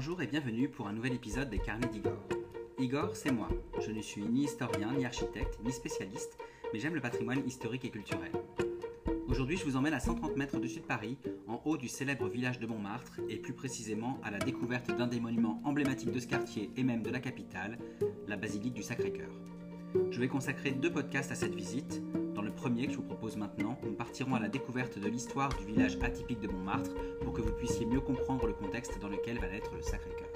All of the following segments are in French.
Bonjour et bienvenue pour un nouvel épisode des Carnets d'Igor. Igor, c'est moi. Je ne suis ni historien, ni architecte, ni spécialiste, mais j'aime le patrimoine historique et culturel. Aujourd'hui, je vous emmène à 130 mètres au-dessus de Paris, en haut du célèbre village de Montmartre, et plus précisément à la découverte d'un des monuments emblématiques de ce quartier et même de la capitale, la basilique du Sacré-Cœur. Je vais consacrer deux podcasts à cette visite. Premier que je vous propose maintenant, nous partirons à la découverte de l'histoire du village atypique de Montmartre pour que vous puissiez mieux comprendre le contexte dans lequel va naître le Sacré-Cœur.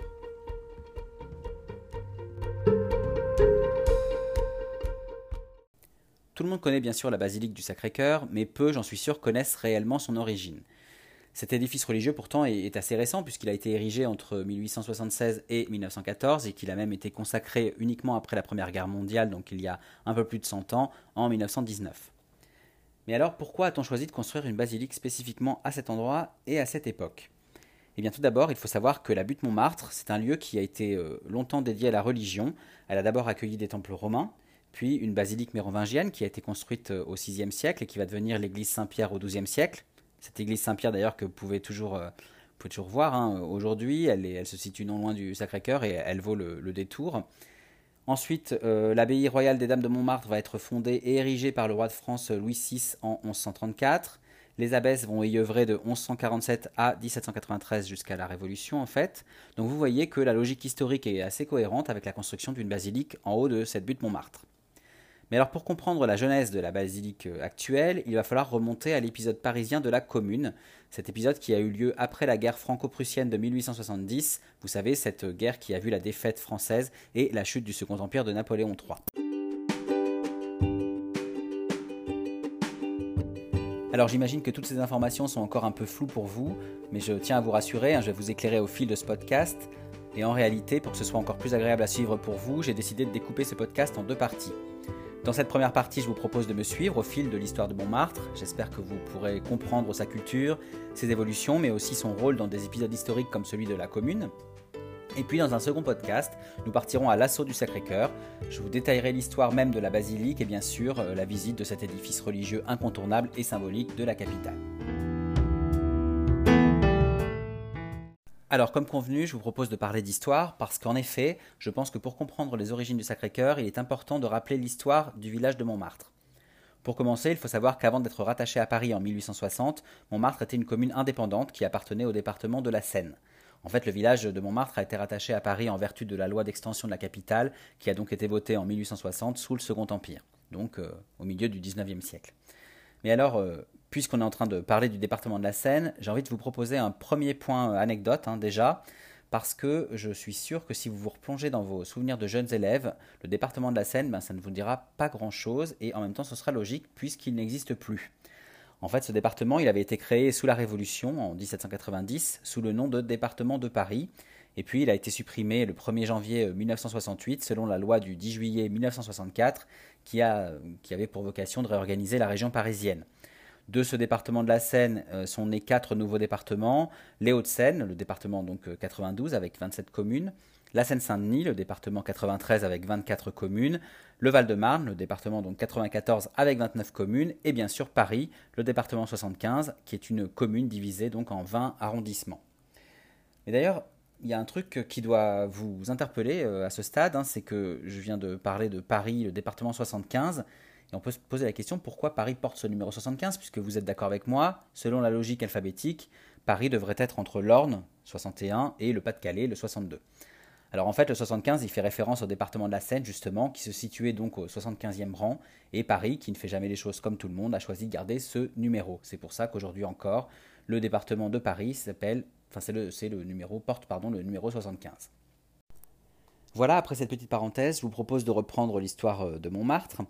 Tout le monde connaît bien sûr la basilique du Sacré-Cœur, mais peu, j'en suis sûr, connaissent réellement son origine. Cet édifice religieux pourtant est assez récent puisqu'il a été érigé entre 1876 et 1914 et qu'il a même été consacré uniquement après la Première Guerre mondiale, donc il y a un peu plus de 100 ans, en 1919. Mais alors pourquoi a-t-on choisi de construire une basilique spécifiquement à cet endroit et à cette époque? Eh bien tout d'abord, il faut savoir que la butte Montmartre, c'est un lieu qui a été euh, longtemps dédié à la religion. Elle a d'abord accueilli des temples romains, puis une basilique mérovingienne qui a été construite euh, au VIe siècle et qui va devenir l'église Saint-Pierre au XIIe siècle. Cette église Saint-Pierre d'ailleurs que vous pouvez toujours, euh, voir hein, aujourd'hui, elle, se situe non loin du Sacré-Cœur et elle vaut le, détour. Ensuite, euh, l'abbaye royale des Dames de Montmartre va être fondée et érigée par le roi de France Louis VI en 1134. Les abbesses vont y œuvrer de 1147 à 1793 jusqu'à la Révolution en fait. Donc vous voyez que la logique historique est assez cohérente avec la construction d'une basilique en haut de cette butte Montmartre. Mais alors pour comprendre la genèse de la basilique euh, actuelle, il va falloir remonter à l'épisode parisien de la Commune, cet épisode qui a eu lieu après la guerre franco-prussienne de 1870, vous savez, cette guerre qui a vu la défaite française et la chute du Second Empire de Napoléon III. Alors j'imagine que toutes ces informations sont encore un peu floues pour vous, mais je tiens à vous rassurer, hein, je vais vous éclairer au fil de ce podcast. Et en réalité, pour que ce soit encore plus agréable à suivre pour vous, j'ai décidé de découper ce podcast en deux parties. Dans cette première partie, je vous propose de me suivre au fil de l'histoire de Montmartre. J'espère que vous pourrez comprendre sa culture, ses évolutions, mais aussi son rôle dans des épisodes historiques comme celui de la commune. Et puis dans un second podcast, nous partirons à l'assaut du Sacré-Cœur. Je vous détaillerai l'histoire même de la basilique et bien sûr euh, la visite de cet édifice religieux incontournable et symbolique de la capitale. Alors, comme convenu, je vous propose de parler d'histoire parce qu'en effet, je pense que pour comprendre les origines du Sacré-Cœur, il est important de rappeler l'histoire du village de Montmartre. Pour commencer, il faut savoir qu'avant d'être rattaché à Paris en 1860, Montmartre était une commune indépendante qui appartenait au département de la Seine. En fait, le village de Montmartre a été rattaché à Paris en vertu de la loi d'extension de la capitale qui a donc été votée en 1860 sous le Second Empire, donc euh, au milieu du XIXe siècle. Mais alors, euh, puisqu'on est en train de parler du département de la Seine, j'ai envie de vous proposer un premier point euh, anecdote hein, déjà, parce que je suis sûr que si vous vous replongez dans vos souvenirs de jeunes élèves, le département de la Seine, ben, ça ne vous dira pas grand-chose, et en même temps ce sera logique puisqu'il n'existe plus. En fait, ce département, il avait été créé sous la Révolution en 1790 sous le nom de département de Paris, et puis il a été supprimé le 1er janvier 1968 euh, selon la loi du 10 juillet 1964 qui, a, qui avait pour vocation de réorganiser la région parisienne. De ce département de la Seine euh, sont nés quatre nouveaux départements. Les Hauts-de-Seine, le département donc 92 euh, avec 27 communes. La Seine-Saint-Denis, le département 93 avec 24 communes. Le Val-de-Marne, le département donc 94 avec 29 communes. Et bien sûr Paris, le département 75 qui est une commune divisée donc en 20 arrondissements. Et d'ailleurs, il y a un truc qui doit vous interpeller euh, à ce stade, hein, c'est que je viens de parler de Paris, le département 75, et on peut se poser la question pourquoi Paris porte ce numéro 75, puisque vous êtes d'accord avec moi, selon la logique alphabétique, Paris devrait être entre l'Orne, 61, et le Pas-de-Calais, le 62. Alors en fait, le 75, il fait référence au département de la Seine, justement, qui se situait donc au 75e rang, et Paris, qui ne fait jamais les choses comme tout le monde, a choisi de garder ce numéro. C'est pour ça qu'aujourd'hui encore, le département de Paris s'appelle, enfin c'est le, le numéro, porte pardon, le numéro 75. Voilà, après cette petite parenthèse, je vous propose de reprendre l'histoire euh, de Montmartre.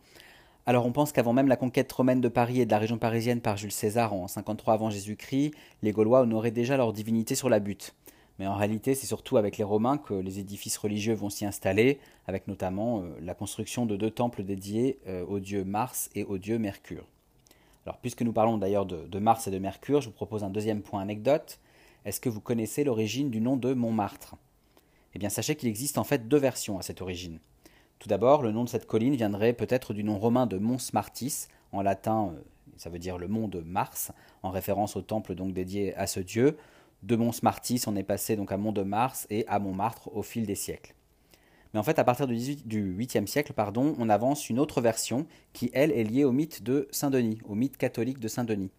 Alors on pense qu'avant même la conquête romaine de Paris et de la région parisienne par Jules César en 53 avant Jésus-Christ, les Gaulois honoraient déjà leur divinité sur la butte. Mais en réalité, c'est surtout avec les Romains que les édifices religieux vont s'y installer, avec notamment euh, la construction de deux temples dédiés euh, aux dieux Mars et au dieu Mercure. Alors puisque nous parlons d'ailleurs de Mars et de Mercure, je vous propose un deuxième point anecdote. Est-ce que vous connaissez l'origine du nom de Montmartre? Eh bien sachez qu'il existe en fait deux versions à cette origine. Tout d'abord, le nom de cette colline viendrait peut-être du nom romain de Mons Martis, en latin euh, ça veut dire le mont de Mars, en référence au temple donc dédié à ce dieu. De Mons-Martis, on est passé donc à Mont-de-Mars et à Montmartre au fil des siècles. Mais en fait, à partir du, 8e siècle, pardon, on avance une autre version qui, elle, est liée au mythe de Saint-Denis, au mythe catholique de Saint-Denis.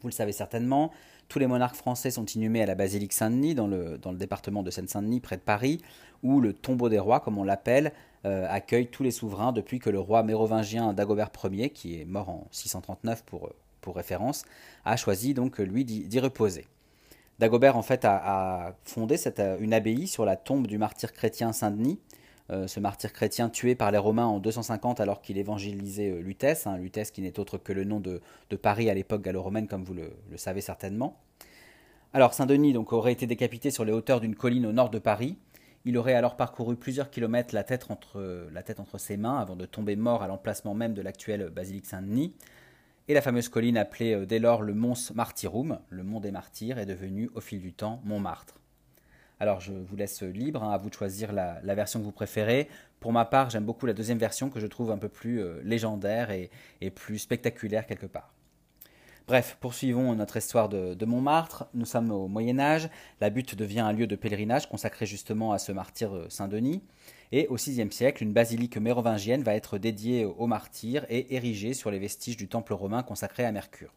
Vous le savez certainement, tous les monarques français sont inhumés à la basilique Saint-Denis, dans le, dans le, département de Seine-Saint-Denis, près de Paris, où le tombeau des rois, comme on l'appelle, euh, accueille tous les souverains depuis que le roi mérovingien Dagobert Ier, qui est mort en 639 pour, pour référence, a choisi donc lui d'y reposer. Dagobert en fait a, fondé euh, une abbaye sur la tombe du martyr chrétien Saint-Denis, euh, ce martyr chrétien tué par les Romains en 250 alors qu'il évangélisait euh, Lutèce, hein, Lutèce qui n'est autre que le nom de, Paris à l'époque gallo-romaine comme vous le, savez certainement. Alors Saint-Denis aurait été décapité sur les hauteurs d'une colline au nord de Paris. Il aurait alors parcouru plusieurs kilomètres la tête entre, ses mains avant de tomber mort à l'emplacement même de l'actuelle basilique Saint-Denis. Et la fameuse colline appelée euh, dès lors le Mons Martyrum, le mont des martyrs, est devenue au fil du temps Montmartre. Alors je vous laisse libre, hein, à vous de choisir la, version que vous préférez. Pour ma part, j'aime beaucoup la deuxième version que je trouve un peu plus euh, légendaire et, plus spectaculaire quelque part. Bref, poursuivons notre histoire de, Montmartre. Nous sommes au Moyen Âge. La butte devient un lieu de pèlerinage consacré justement à ce martyr euh, Saint-Denis. Et au VIe siècle, une basilique mérovingienne va être dédiée aux martyrs et érigée sur les vestiges du temple romain consacré à Mercure.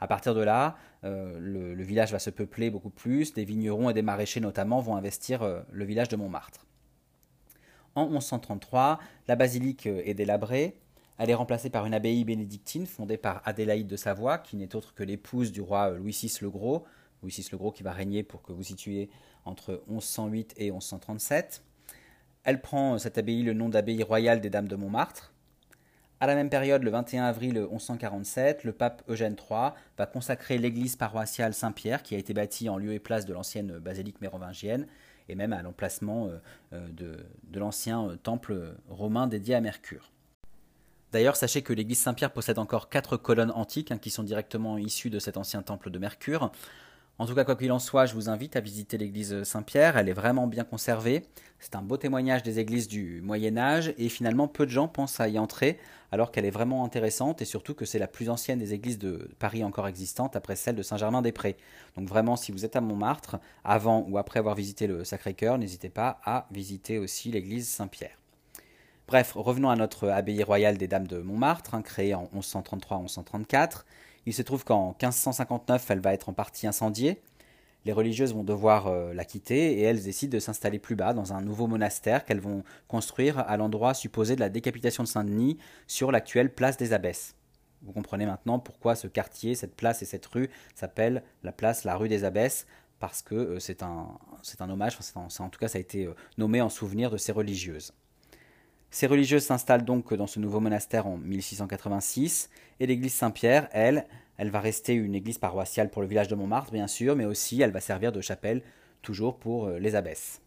À partir de là, euh, le, village va se peupler beaucoup plus, des vignerons et des maraîchers notamment vont investir euh, le village de Montmartre. En 1133, la basilique est délabrée, elle est remplacée par une abbaye bénédictine fondée par Adélaïde de Savoie, qui n'est autre que l'épouse du roi Louis VI le Gros, Louis VI le Gros qui va régner pour que vous situiez entre 1108 et 1137. Elle prend, cette abbaye, le nom d'abbaye royale des Dames de Montmartre. À la même période, le 21 avril 1147, le pape Eugène III va consacrer l'église paroissiale Saint-Pierre, qui a été bâtie en lieu et place de l'ancienne basilique mérovingienne, et même à l'emplacement euh, euh, de, l'ancien euh, temple romain dédié à Mercure. D'ailleurs, sachez que l'église Saint-Pierre possède encore quatre colonnes antiques hein, qui sont directement issues de cet ancien temple de Mercure. En tout cas, quoi qu'il en soit, je vous invite à visiter l'église Saint-Pierre. Elle est vraiment bien conservée. C'est un beau témoignage des églises du Moyen Âge et finalement peu de gens pensent à y entrer alors qu'elle est vraiment intéressante et surtout que c'est la plus ancienne des églises de Paris encore existantes après celle de Saint-Germain-des-Prés. Donc vraiment, si vous êtes à Montmartre, avant ou après avoir visité le Sacré-Cœur, n'hésitez pas à visiter aussi l'église Saint-Pierre. Bref, revenons à notre abbaye royale des Dames de Montmartre, hein, créée en 1133-1134. Il se trouve qu'en 1559, elle va être en partie incendiée. Les religieuses vont devoir euh, la quitter et elles décident de s'installer plus bas dans un nouveau monastère qu'elles vont construire à l'endroit supposé de la décapitation de Saint-Denis sur l'actuelle place des Abbesses. Vous comprenez maintenant pourquoi ce quartier, cette place et cette rue s'appellent la place la rue des Abbesses parce que euh, c'est un, hommage, en, tout cas ça a été euh, nommé en souvenir de ces religieuses. Ces religieuses s'installent donc dans ce nouveau monastère en 1686 et l'église Saint-Pierre, elle, elle va rester une église paroissiale pour le village de Montmartre, bien sûr, mais aussi elle va servir de chapelle toujours pour euh, les abbesses.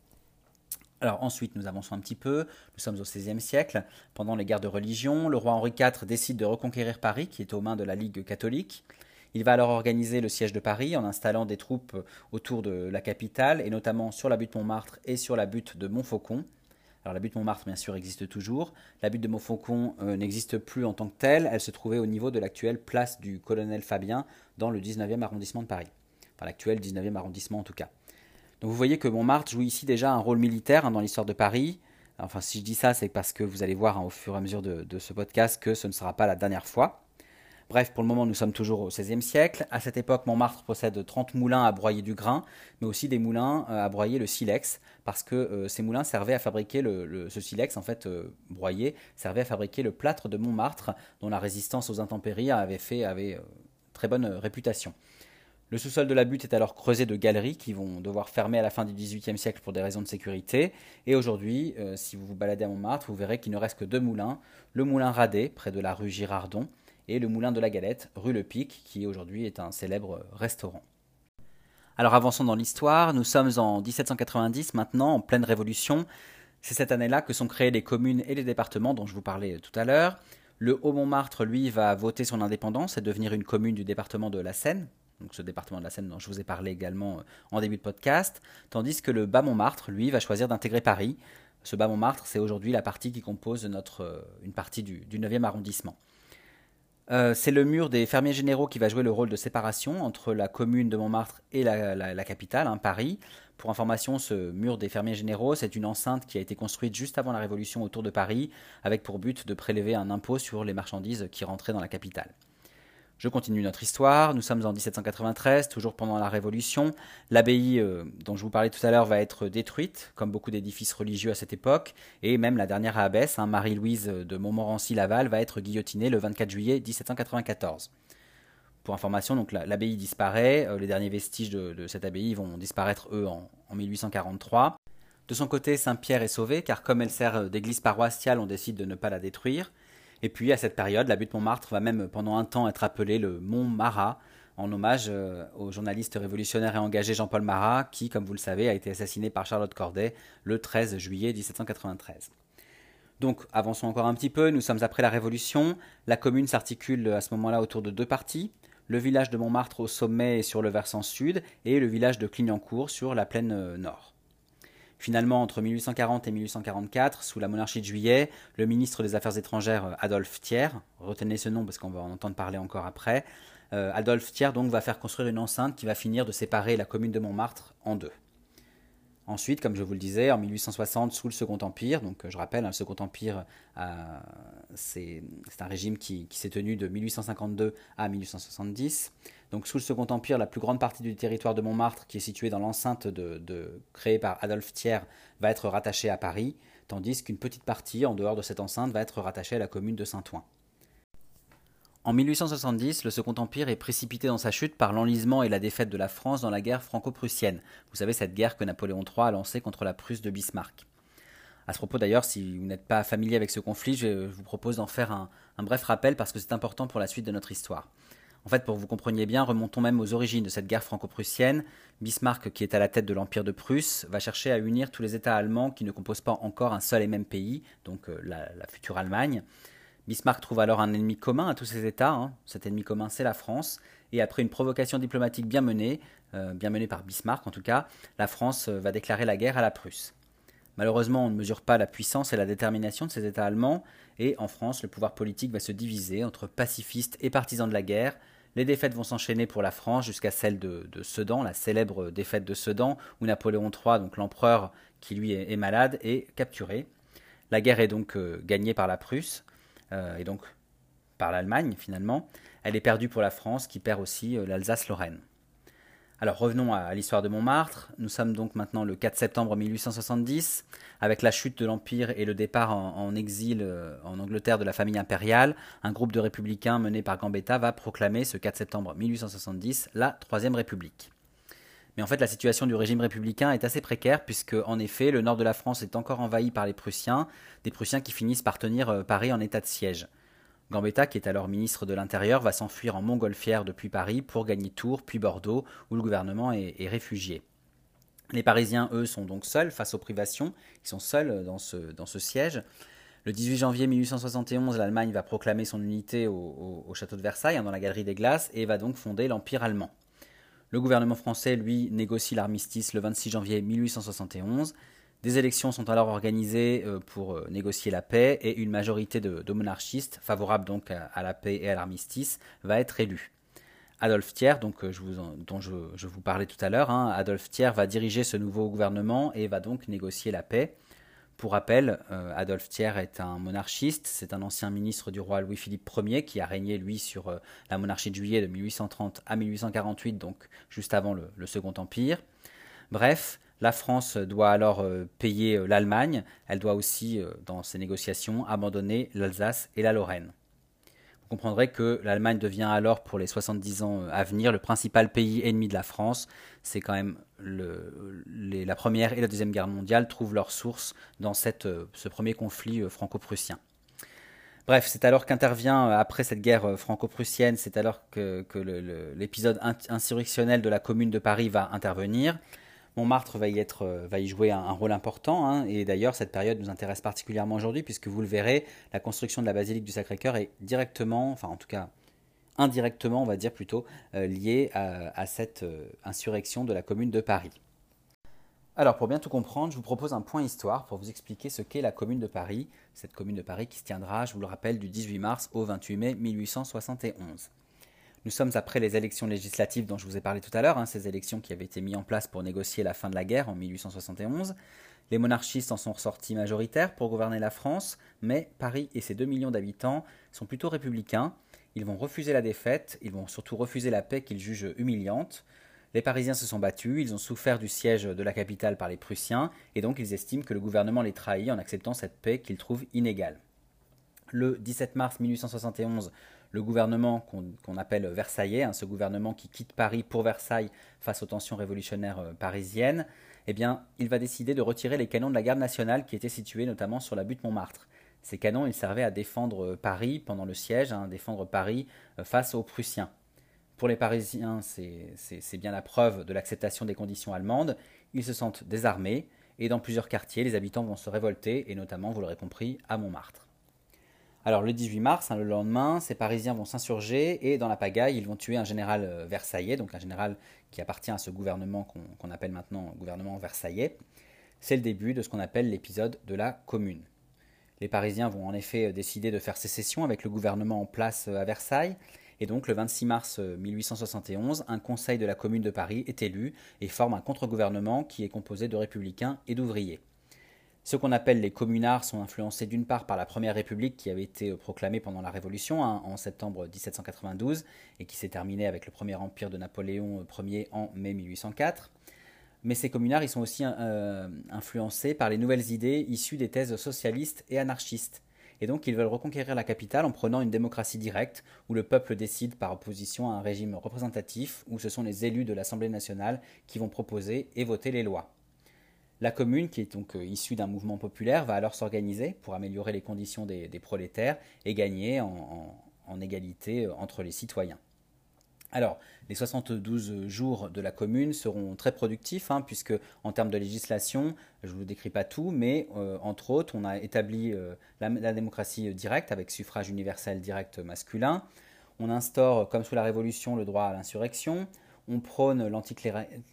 Alors ensuite, nous avançons un petit peu. Nous sommes au XVIe siècle. Pendant les guerres de religion, le roi Henri IV décide de reconquérir Paris, qui est aux mains de la Ligue catholique. Il va alors organiser le siège de Paris en installant des troupes autour de la capitale, et notamment sur la butte Montmartre et sur la butte de Montfaucon. Alors la butte Montmartre, bien sûr, existe toujours. La butte de Montfaucon euh, n'existe plus en tant que telle. Elle se trouvait au niveau de l'actuelle place du colonel Fabien dans le 19e arrondissement de Paris. Enfin, l'actuel 19e arrondissement en tout cas. Donc vous voyez que Montmartre joue ici déjà un rôle militaire hein, dans l'histoire de Paris. Enfin, si je dis ça, c'est parce que vous allez voir hein, au fur et à mesure de ce podcast que ce ne sera pas la dernière fois. Bref, pour le moment, nous sommes toujours au XVIe siècle. À cette époque, Montmartre possède 30 moulins à broyer du grain, mais aussi des moulins euh, à broyer le silex, parce que euh, ces moulins servaient à fabriquer le, ce silex, en fait, euh, broyé, servait à fabriquer le plâtre de Montmartre, dont la résistance aux intempéries avait fait très bonne réputation. Le sous-sol de la butte est alors creusé de galeries qui vont devoir fermer à la fin du XVIIIe siècle pour des raisons de sécurité. Et aujourd'hui, si vous vous baladez à Montmartre, vous verrez qu'il ne reste que deux moulins. Le moulin Radet, près de la rue Girardon, et le Moulin de la Galette, rue Le Pic, qui aujourd'hui est un célèbre restaurant. Alors avançons dans l'histoire, nous sommes en 1790 maintenant, en pleine révolution. C'est cette année-là que sont créées les communes et les départements dont je vous parlais tout à l'heure. Le Haut-Montmartre, lui, va voter son indépendance et devenir une commune du département de la Seine, donc ce département de la Seine dont je vous ai parlé également euh, en début de podcast, tandis que le Bas-Montmartre, lui, va choisir d'intégrer Paris. Ce Bas-Montmartre, c'est aujourd'hui la partie qui compose notre, euh, une partie du, du 9e arrondissement. Euh, c'est le mur des fermiers généraux qui va jouer le rôle de séparation entre la commune de Montmartre et la, capitale, hein, Paris. Pour information, ce mur des fermiers généraux, c'est une enceinte qui a été construite juste avant la Révolution autour de Paris, avec pour but de prélever un impôt sur les marchandises qui rentraient dans la capitale. Je continue notre histoire. Nous sommes en 1793, toujours pendant la Révolution. L'abbaye euh, dont je vous parlais tout à l'heure va être détruite, comme beaucoup d'édifices religieux à cette époque, et même la dernière abbesse, hein, Marie-Louise de Montmorency-Laval, va être guillotinée le 24 juillet 1794. Pour information, donc l'abbaye disparaît. Euh, les derniers vestiges de, cette abbaye vont disparaître eux en, en 1843. De son côté, Saint-Pierre est sauvé, car comme elle sert d'église paroissiale, on décide de ne pas la détruire. Et puis à cette période, la butte Montmartre va même pendant un temps être appelée le Mont Marat, en hommage euh, au journaliste révolutionnaire et engagé Jean-Paul Marat, qui, comme vous le savez, a été assassiné par Charlotte Corday le 13 juillet 1793. Donc, avançons encore un petit peu, nous sommes après la Révolution, la commune s'articule à ce moment-là autour de deux parties, le village de Montmartre au sommet et sur le versant sud, et le village de Clignancourt sur la plaine euh, nord. Finalement, entre 1840 et 1844, sous la monarchie de Juillet, le ministre des Affaires étrangères euh, Adolphe Thiers, retenez ce nom parce qu'on va en entendre parler encore après, euh, Adolphe Thiers donc va faire construire une enceinte qui va finir de séparer la commune de Montmartre en deux. Ensuite, comme je vous le disais, en 1860, sous le Second Empire, donc euh, je rappelle, hein, le Second Empire, c'est un régime qui, s'est tenu de 1852 à 1870. Donc sous le Second Empire, la plus grande partie du territoire de Montmartre, qui est située dans l'enceinte créée par Adolphe Thiers, va être rattachée à Paris, tandis qu'une petite partie, en dehors de cette enceinte, va être rattachée à la commune de Saint-Ouen. En 1870, le Second Empire est précipité dans sa chute par l'enlisement et la défaite de la France dans la guerre franco-prussienne. Vous savez, cette guerre que Napoléon III a lancée contre la Prusse de Bismarck. À ce propos d'ailleurs, si vous n'êtes pas familier avec ce conflit, je vous propose d'en faire un, bref rappel parce que c'est important pour la suite de notre histoire. En fait, pour que vous compreniez bien, remontons même aux origines de cette guerre franco-prussienne. Bismarck, qui est à la tête de l'Empire de Prusse, va chercher à unir tous les États allemands qui ne composent pas encore un seul et même pays, donc euh, la future Allemagne. Bismarck trouve alors un ennemi commun à tous ces États. Hein. Cet ennemi commun, c'est la France. Et après une provocation diplomatique bien menée, euh, bien menée par Bismarck en tout cas, la France euh, va déclarer la guerre à la Prusse. Malheureusement, on ne mesure pas la puissance et la détermination de ces États allemands, et en France, le pouvoir politique va se diviser entre pacifistes et partisans de la guerre. Les défaites vont s'enchaîner pour la France jusqu'à celle de, Sedan, la célèbre défaite de Sedan, où Napoléon III, donc l'empereur qui lui est, malade, est capturé. La guerre est donc euh, gagnée par la Prusse. Euh, et donc par l'Allemagne finalement. Elle est perdue pour la France qui perd aussi euh, l'Alsace-Lorraine. Alors revenons à, l'histoire de Montmartre. Nous sommes donc maintenant le 4 septembre 1870. Avec la chute de l'Empire et le départ en, exil euh, en Angleterre de la famille impériale, un groupe de républicains mené par Gambetta va proclamer ce 4 septembre 1870 la Troisième République. Mais en fait, la situation du régime républicain est assez précaire puisque, en effet, le nord de la France est encore envahi par les Prussiens, des Prussiens qui finissent par tenir euh, Paris en état de siège. Gambetta, qui est alors ministre de l'Intérieur, va s'enfuir en montgolfière depuis Paris pour gagner Tours puis Bordeaux, où le gouvernement est, réfugié. Les Parisiens, eux, sont donc seuls face aux privations, ils sont seuls dans ce, siège. Le 18 janvier 1871, l'Allemagne va proclamer son unité au, au château de Versailles, hein, dans la Galerie des Glaces, et va donc fonder l'Empire allemand. Le gouvernement français, lui, négocie l'armistice le 26 janvier 1871. Des élections sont alors organisées euh, pour euh, négocier la paix et une majorité de, monarchistes, favorables donc à, la paix et à l'armistice, va être élue. Adolphe Thiers, donc, euh, dont je, vous parlais tout à l'heure, hein, Adolphe Thiers va diriger ce nouveau gouvernement et va donc négocier la paix. Pour rappel, Adolphe Thiers est un monarchiste, c'est un ancien ministre du roi Louis-Philippe Ier qui a régné, lui, sur la monarchie de juillet de 1830 à 1848, donc juste avant le, Second Empire. Bref, la France doit alors euh, payer l'Allemagne, elle doit aussi, dans ses négociations, abandonner l'Alsace et la Lorraine. Vous comprendrez que l'Allemagne devient alors, pour les 70 ans à venir, le principal pays ennemi de la France. C'est quand même la Première et la Deuxième Guerre mondiale trouvent leur source dans ce premier conflit euh, franco-prussien. Bref, c'est alors qu'intervient, euh, après cette guerre euh, franco-prussienne, c'est alors que, l'épisode insurrectionnel de la Commune de Paris va intervenir. Montmartre va y, être, euh, va y jouer un, rôle important, hein, et d'ailleurs cette période nous intéresse particulièrement aujourd'hui, puisque vous le verrez, la construction de la basilique du Sacré-Cœur est directement, enfin en tout cas indirectement, on va dire plutôt, euh, liée à, cette euh, insurrection de la commune de Paris. Alors, pour bien tout comprendre, je vous propose un point histoire pour vous expliquer ce qu'est la Commune de Paris, cette Commune de Paris qui se tiendra, je vous le rappelle, du 18 mars au 28 mai 1871. Nous sommes après les élections législatives dont je vous ai parlé tout à l'heure, hein, ces élections qui avaient été mises en place pour négocier la fin de la guerre en 1871. Les monarchistes en sont ressortis majoritaires pour gouverner la France, mais Paris et ses 2 millions d'habitants sont plutôt républicains. Ils vont refuser la défaite, ils vont surtout refuser la paix qu'ils jugent humiliante. Les Parisiens se sont battus, ils ont souffert du siège de la capitale par les Prussiens, et donc ils estiment que le gouvernement les trahit en acceptant cette paix qu'ils trouvent inégale. Le 17 mars 1871, le gouvernement qu'on appelle Versaillais, hein, ce gouvernement qui quitte Paris pour Versailles face aux tensions révolutionnaires euh, parisiennes, eh bien, il va décider de retirer les canons de la garde nationale qui étaient situés notamment sur la butte Montmartre. Ces canons, ils servaient à défendre euh, Paris pendant le siège, hein, défendre Paris euh, face aux Prussiens. Pour les Parisiens, c'est bien la preuve de l'acceptation des conditions allemandes. Ils se sentent désarmés et dans plusieurs quartiers, les habitants vont se révolter, et notamment, vous l'aurez compris, à Montmartre. Alors le 18 mars, hein, le lendemain, ces Parisiens vont s'insurger et dans la pagaille, ils vont tuer un général euh, versaillais, donc un général qui appartient à ce gouvernement qu'on appelle maintenant gouvernement versaillais. C'est le début de ce qu'on appelle l'épisode de la Commune. Les Parisiens vont en effet décider de faire sécession avec le gouvernement en place euh, à Versailles et donc le 26 mars 1871, euh, un conseil de la commune de Paris est élu et forme un contre-gouvernement qui est composé de républicains et d'ouvriers. Ceux qu'on appelle les communards sont influencés d'une part par la Première République qui avait été euh, proclamée pendant la Révolution hein, en septembre 1792 et qui s'est terminée avec le Premier Empire de Napoléon euh, Ier en mai 1804. Mais ces communards ils sont aussi influencés par les nouvelles idées issues des thèses socialistes et anarchistes et donc ils veulent reconquérir la capitale en prenant une démocratie directe, où le peuple décide par opposition à un régime représentatif, où ce sont les élus de l'Assemblée nationale qui vont proposer et voter les lois. La commune, qui est donc euh, issue d'un mouvement populaire, va alors s'organiser pour améliorer les conditions des, prolétaires et gagner en égalité euh, entre les citoyens. Alors, les 72 jours de la commune seront très productifs, hein, puisque en termes de législation, je ne vous décris pas tout, mais euh, entre autres, on a établi la, démocratie directe avec suffrage universel direct masculin. On instaure, comme sous la Révolution, le droit à l'insurrection. On prône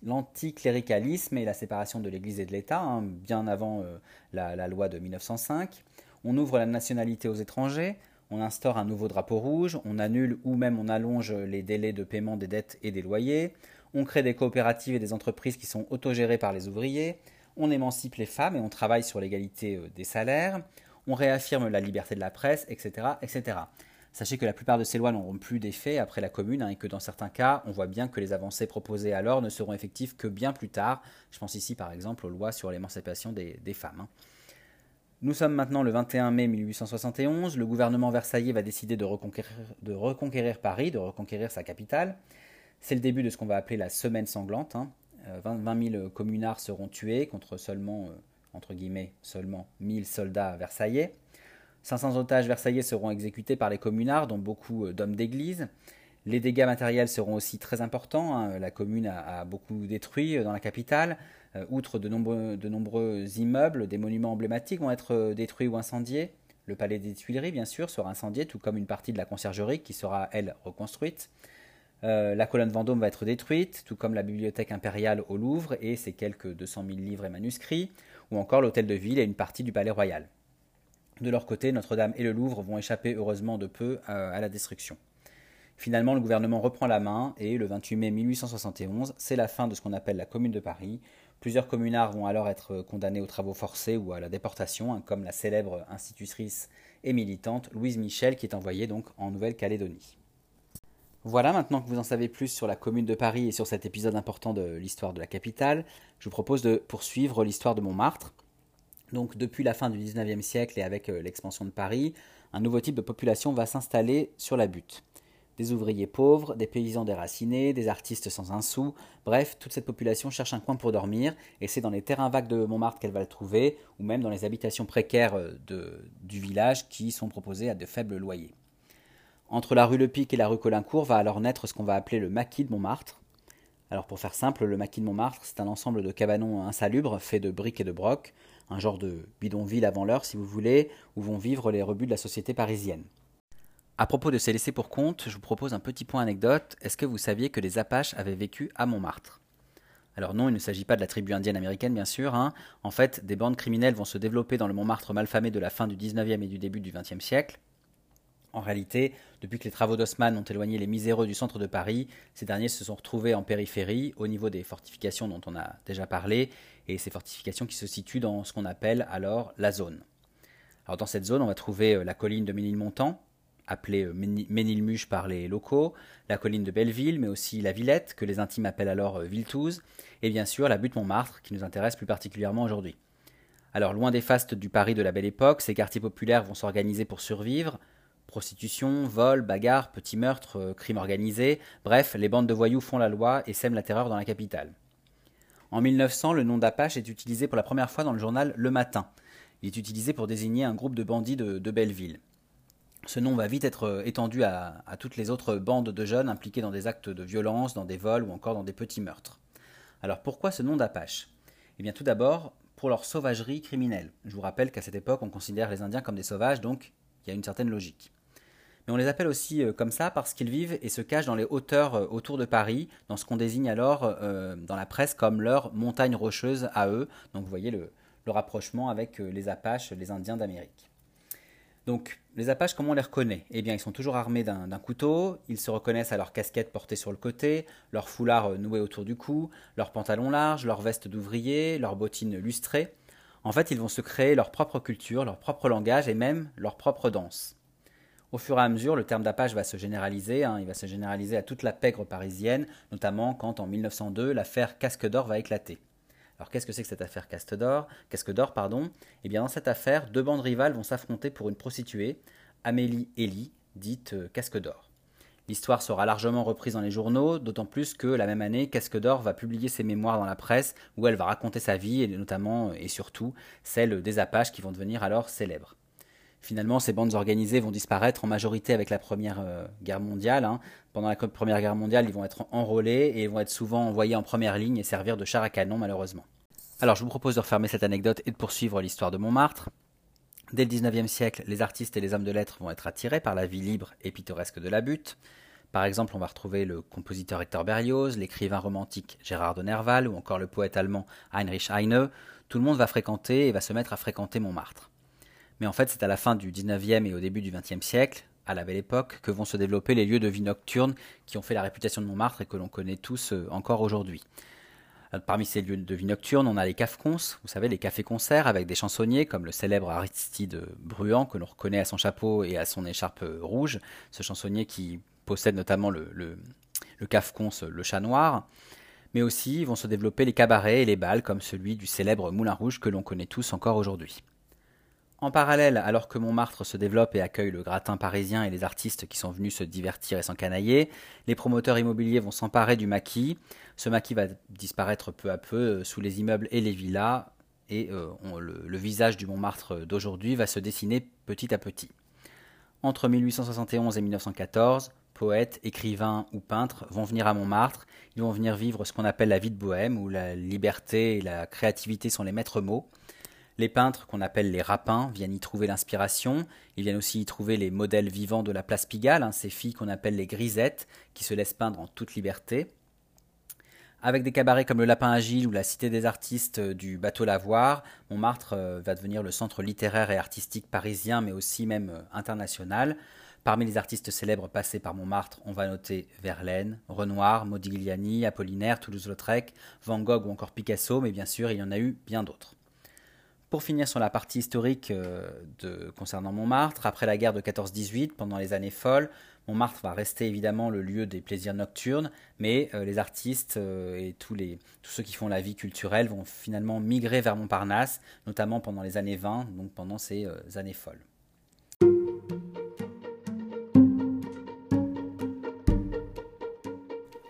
l'anticléricalisme et la séparation de l'Église et de l'État, hein, bien avant euh, la loi de 1905. On ouvre la nationalité aux étrangers on instaure un nouveau drapeau rouge, on annule ou même on allonge les délais de paiement des dettes et des loyers, on crée des coopératives et des entreprises qui sont autogérées par les ouvriers, on émancipe les femmes et on travaille sur l'égalité euh, des salaires, on réaffirme la liberté de la presse, etc. etc. Sachez que la plupart de ces lois n'auront plus d'effet après la commune hein, et que dans certains cas, on voit bien que les avancées proposées alors ne seront effectives que bien plus tard. Je pense ici par exemple aux lois sur l'émancipation des, femmes. Hein. Nous sommes maintenant le 21 mai 1871. Le gouvernement versaillais va décider de reconquérir, Paris, de reconquérir sa capitale. C'est le début de ce qu'on va appeler la semaine sanglante. 20, hein. 000 euh, communards seront tués contre seulement, euh, entre guillemets, seulement 1000 soldats versaillais. 500 otages versaillais seront exécutés par les communards, dont beaucoup euh, d'hommes d'église. Les dégâts matériels seront aussi très importants. Hein. La commune a, beaucoup détruit dans la capitale. Euh, outre de nombreux, immeubles, des monuments emblématiques vont être euh, détruits ou incendiés. Le palais des Tuileries, bien sûr, sera incendié, tout comme une partie de la conciergerie qui sera, elle, reconstruite. Euh, la colonne Vendôme va être détruite, tout comme la bibliothèque impériale au Louvre et ses quelques 200 000 livres et manuscrits, ou encore l'hôtel de ville et une partie du palais royal. De leur côté, Notre-Dame et le Louvre vont échapper heureusement de peu à la destruction. Finalement, le gouvernement reprend la main et le 28 mai 1871, c'est la fin de ce qu'on appelle la Commune de Paris, Plusieurs communards vont alors être condamnés aux travaux forcés ou à la déportation, hein, comme la célèbre institutrice et militante Louise Michel qui est envoyée donc en Nouvelle-Calédonie. Voilà, maintenant que vous en savez plus sur la commune de Paris et sur cet épisode important de l'histoire de la capitale, je vous propose de poursuivre l'histoire de Montmartre. Donc depuis la fin du 19e siècle et avec euh, l'expansion de Paris, un nouveau type de population va s'installer sur la butte des ouvriers pauvres, des paysans déracinés, des artistes sans un sou, bref, toute cette population cherche un coin pour dormir, et c'est dans les terrains vagues de Montmartre qu'elle va le trouver, ou même dans les habitations précaires euh, du village qui sont proposées à de faibles loyers. Entre la rue Le Pic et la rue Colincourt va alors naître ce qu'on va appeler le maquis de Montmartre. Alors pour faire simple, le maquis de Montmartre, c'est un ensemble de cabanons insalubres faits de briques et de brocs, un genre de bidonville avant l'heure si vous voulez, où vont vivre les rebuts de la société parisienne. À propos de ces laissés pour compte, je vous propose un petit point anecdote. Est-ce que vous saviez que les Apaches avaient vécu à Montmartre? Alors non, il ne s'agit pas de la tribu indienne américaine, bien sûr. Hein. En fait, des bandes criminelles vont se développer dans le Montmartre malfamé de la fin du 19e et du début du 20e siècle. En réalité, depuis que les travaux d'Haussmann ont éloigné les miséreux du centre de Paris, ces derniers se sont retrouvés en périphérie, au niveau des fortifications dont on a déjà parlé, et ces fortifications qui se situent dans ce qu'on appelle alors la zone. Dans cette zone, on va trouver euh, la colline de Ménilmontant, appelée euh, Ménilmuche par les locaux, la colline de Belleville, mais aussi la Villette, que les intimes appellent alors euh, Villetouze, et bien sûr la butte Montmartre, qui nous intéresse plus particulièrement aujourd'hui. Alors loin des fastes du Paris de la belle époque, ces quartiers populaires vont s'organiser pour survivre. Prostitution, vol, bagarre, petits meurtres, crimes organisés, bref, les bandes de voyous font la loi et sèment la terreur dans la capitale. En 1900, le nom d'Apache est utilisé pour la première fois dans le journal Le Matin. Il est utilisé pour désigner un groupe de bandits de Belleville. Ce nom va vite être euh, étendu à, toutes les autres bandes de jeunes impliqués dans des actes de violence, dans des vols ou encore dans des petits meurtres. Alors pourquoi ce nom d'Apache? Eh bien tout d'abord pour leur sauvagerie criminelle. Je vous rappelle qu'à cette époque on considère les Indiens comme des sauvages, donc il y a une certaine logique. Mais on les appelle aussi euh, comme ça parce qu'ils vivent et se cachent dans les hauteurs euh, autour de Paris, dans ce qu'on désigne alors dans la presse comme leur montagne rocheuse à eux. Donc vous voyez le rapprochement avec les Apaches, les Indiens d'Amérique. Donc, les Apaches, comment on les reconnaît? Eh bien, ils sont toujours armés d'un couteau, ils se reconnaissent à leur casquette portée sur le côté, leur foulard euh, noué autour du cou, leurs pantalons larges, leur veste d'ouvrier, leurs bottines lustrées. En fait, ils vont se créer leur propre culture, leur propre langage et même leur propre danse. Au fur et à mesure, le terme d'Apache va se généraliser, hein, il va se généraliser à toute la pègre parisienne, notamment quand en 1902 l'affaire Casque d'Or va éclater. Alors qu'est-ce que c'est que cette affaire Casque d'Or? Casque d'Or, pardon Eh bien dans cette affaire, deux bandes rivales vont s'affronter pour une prostituée, Amélie Elie, dite euh, Casque d'Or. L'histoire sera largement reprise dans les journaux, d'autant plus que la même année, Casque d'Or va publier ses mémoires dans la presse où elle va raconter sa vie et notamment et surtout celle des Apaches qui vont devenir alors célèbres. Finalement, ces bandes organisées vont disparaître en majorité avec la Première euh, Guerre mondiale. Hein. Pendant la Première Guerre mondiale, ils vont être enrôlés et vont être souvent envoyés en première ligne et servir de char à canon, malheureusement. Alors, je vous propose de refermer cette anecdote et de poursuivre l'histoire de Montmartre. Dès le XIXe siècle, les artistes et les hommes de lettres vont être attirés par la vie libre et pittoresque de la butte. Par exemple, on va retrouver le compositeur Hector Berlioz, l'écrivain romantique Gérard de Nerval ou encore le poète allemand Heinrich Heine. Tout le monde va fréquenter et va se mettre à fréquenter Montmartre. Mais en fait, c'est à la fin du 19e et au début du 20e siècle, à la belle époque, que vont se développer les lieux de vie nocturne qui ont fait la réputation de Montmartre et que l'on connaît tous euh, encore aujourd'hui. Euh, parmi ces lieux de vie nocturne, on a les cafcons, vous savez, les cafés-concerts avec des chansonniers comme le célèbre Aristide Bruant, que l'on reconnaît à son chapeau et à son écharpe rouge, ce chansonnier qui possède notamment le, le, le le chat noir. Mais aussi vont se développer les cabarets et les bals comme celui du célèbre Moulin Rouge que l'on connaît tous encore aujourd'hui. En parallèle, alors que Montmartre se développe et accueille le gratin parisien et les artistes qui sont venus se divertir et s'encanailler, les promoteurs immobiliers vont s'emparer du maquis. Ce maquis va disparaître peu à peu euh, sous les immeubles et les villas, et euh, le, visage du Montmartre d'aujourd'hui va se dessiner petit à petit. Entre 1871 et 1914, poètes, écrivains ou peintres vont venir à Montmartre, ils vont venir vivre ce qu'on appelle la vie de bohème, où la liberté et la créativité sont les maîtres mots. Les peintres, qu'on appelle les rapins, viennent y trouver l'inspiration. Ils viennent aussi y trouver les modèles vivants de la place Pigalle, hein, ces filles qu'on appelle les grisettes, qui se laissent peindre en toute liberté. Avec des cabarets comme le Lapin Agile ou la Cité des artistes du Bateau Lavoir, Montmartre euh, va devenir le centre littéraire et artistique parisien, mais aussi même euh, international. Parmi les artistes célèbres passés par Montmartre, on va noter Verlaine, Renoir, Modigliani, Apollinaire, Toulouse-Lautrec, Van Gogh ou encore Picasso, mais bien sûr, il y en a eu bien d'autres. Pour finir sur la partie historique euh, concernant Montmartre, après la guerre de 14-18, pendant les années folles, Montmartre va rester évidemment le lieu des plaisirs nocturnes, mais euh, les artistes euh, et tous, ceux qui font la vie culturelle vont finalement migrer vers Montparnasse, notamment pendant les années 20, donc pendant ces années folles.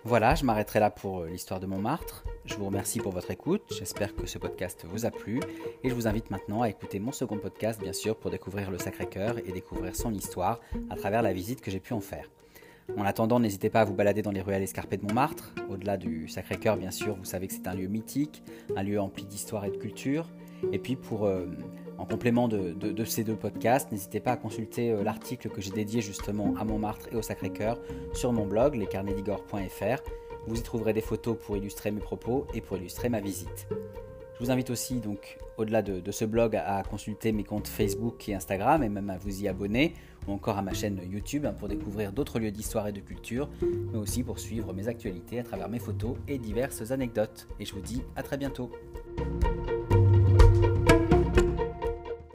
Voilà, je m'arrêterai là pour l'histoire de Montmartre. Je vous remercie pour votre écoute, j'espère que ce podcast vous a plu et je vous invite maintenant à écouter mon second podcast bien sûr pour découvrir le Sacré-Cœur et découvrir son histoire à travers la visite que j'ai pu en faire. En attendant, n'hésitez pas à vous balader dans les rues à l'escarpé de Montmartre. Au-delà du Sacré-Cœur, bien sûr, vous savez que c'est un lieu mythique, un lieu empli d'histoire et de culture. Et puis, pour, euh, en complément de, ces deux podcasts, n'hésitez pas à consulter euh, l'article que j'ai dédié justement à Montmartre et au Sacré-Cœur sur mon blog, lescarnedigore.fr Vous y trouverez des photos pour illustrer mes propos et pour illustrer ma visite. Je vous invite aussi, donc, au-delà de, ce blog, à, consulter mes comptes Facebook et Instagram et même à vous y abonner ou encore à ma chaîne YouTube hein, pour découvrir d'autres lieux d'histoire et de culture, mais aussi pour suivre mes actualités à travers mes photos et diverses anecdotes. Et je vous dis à très bientôt.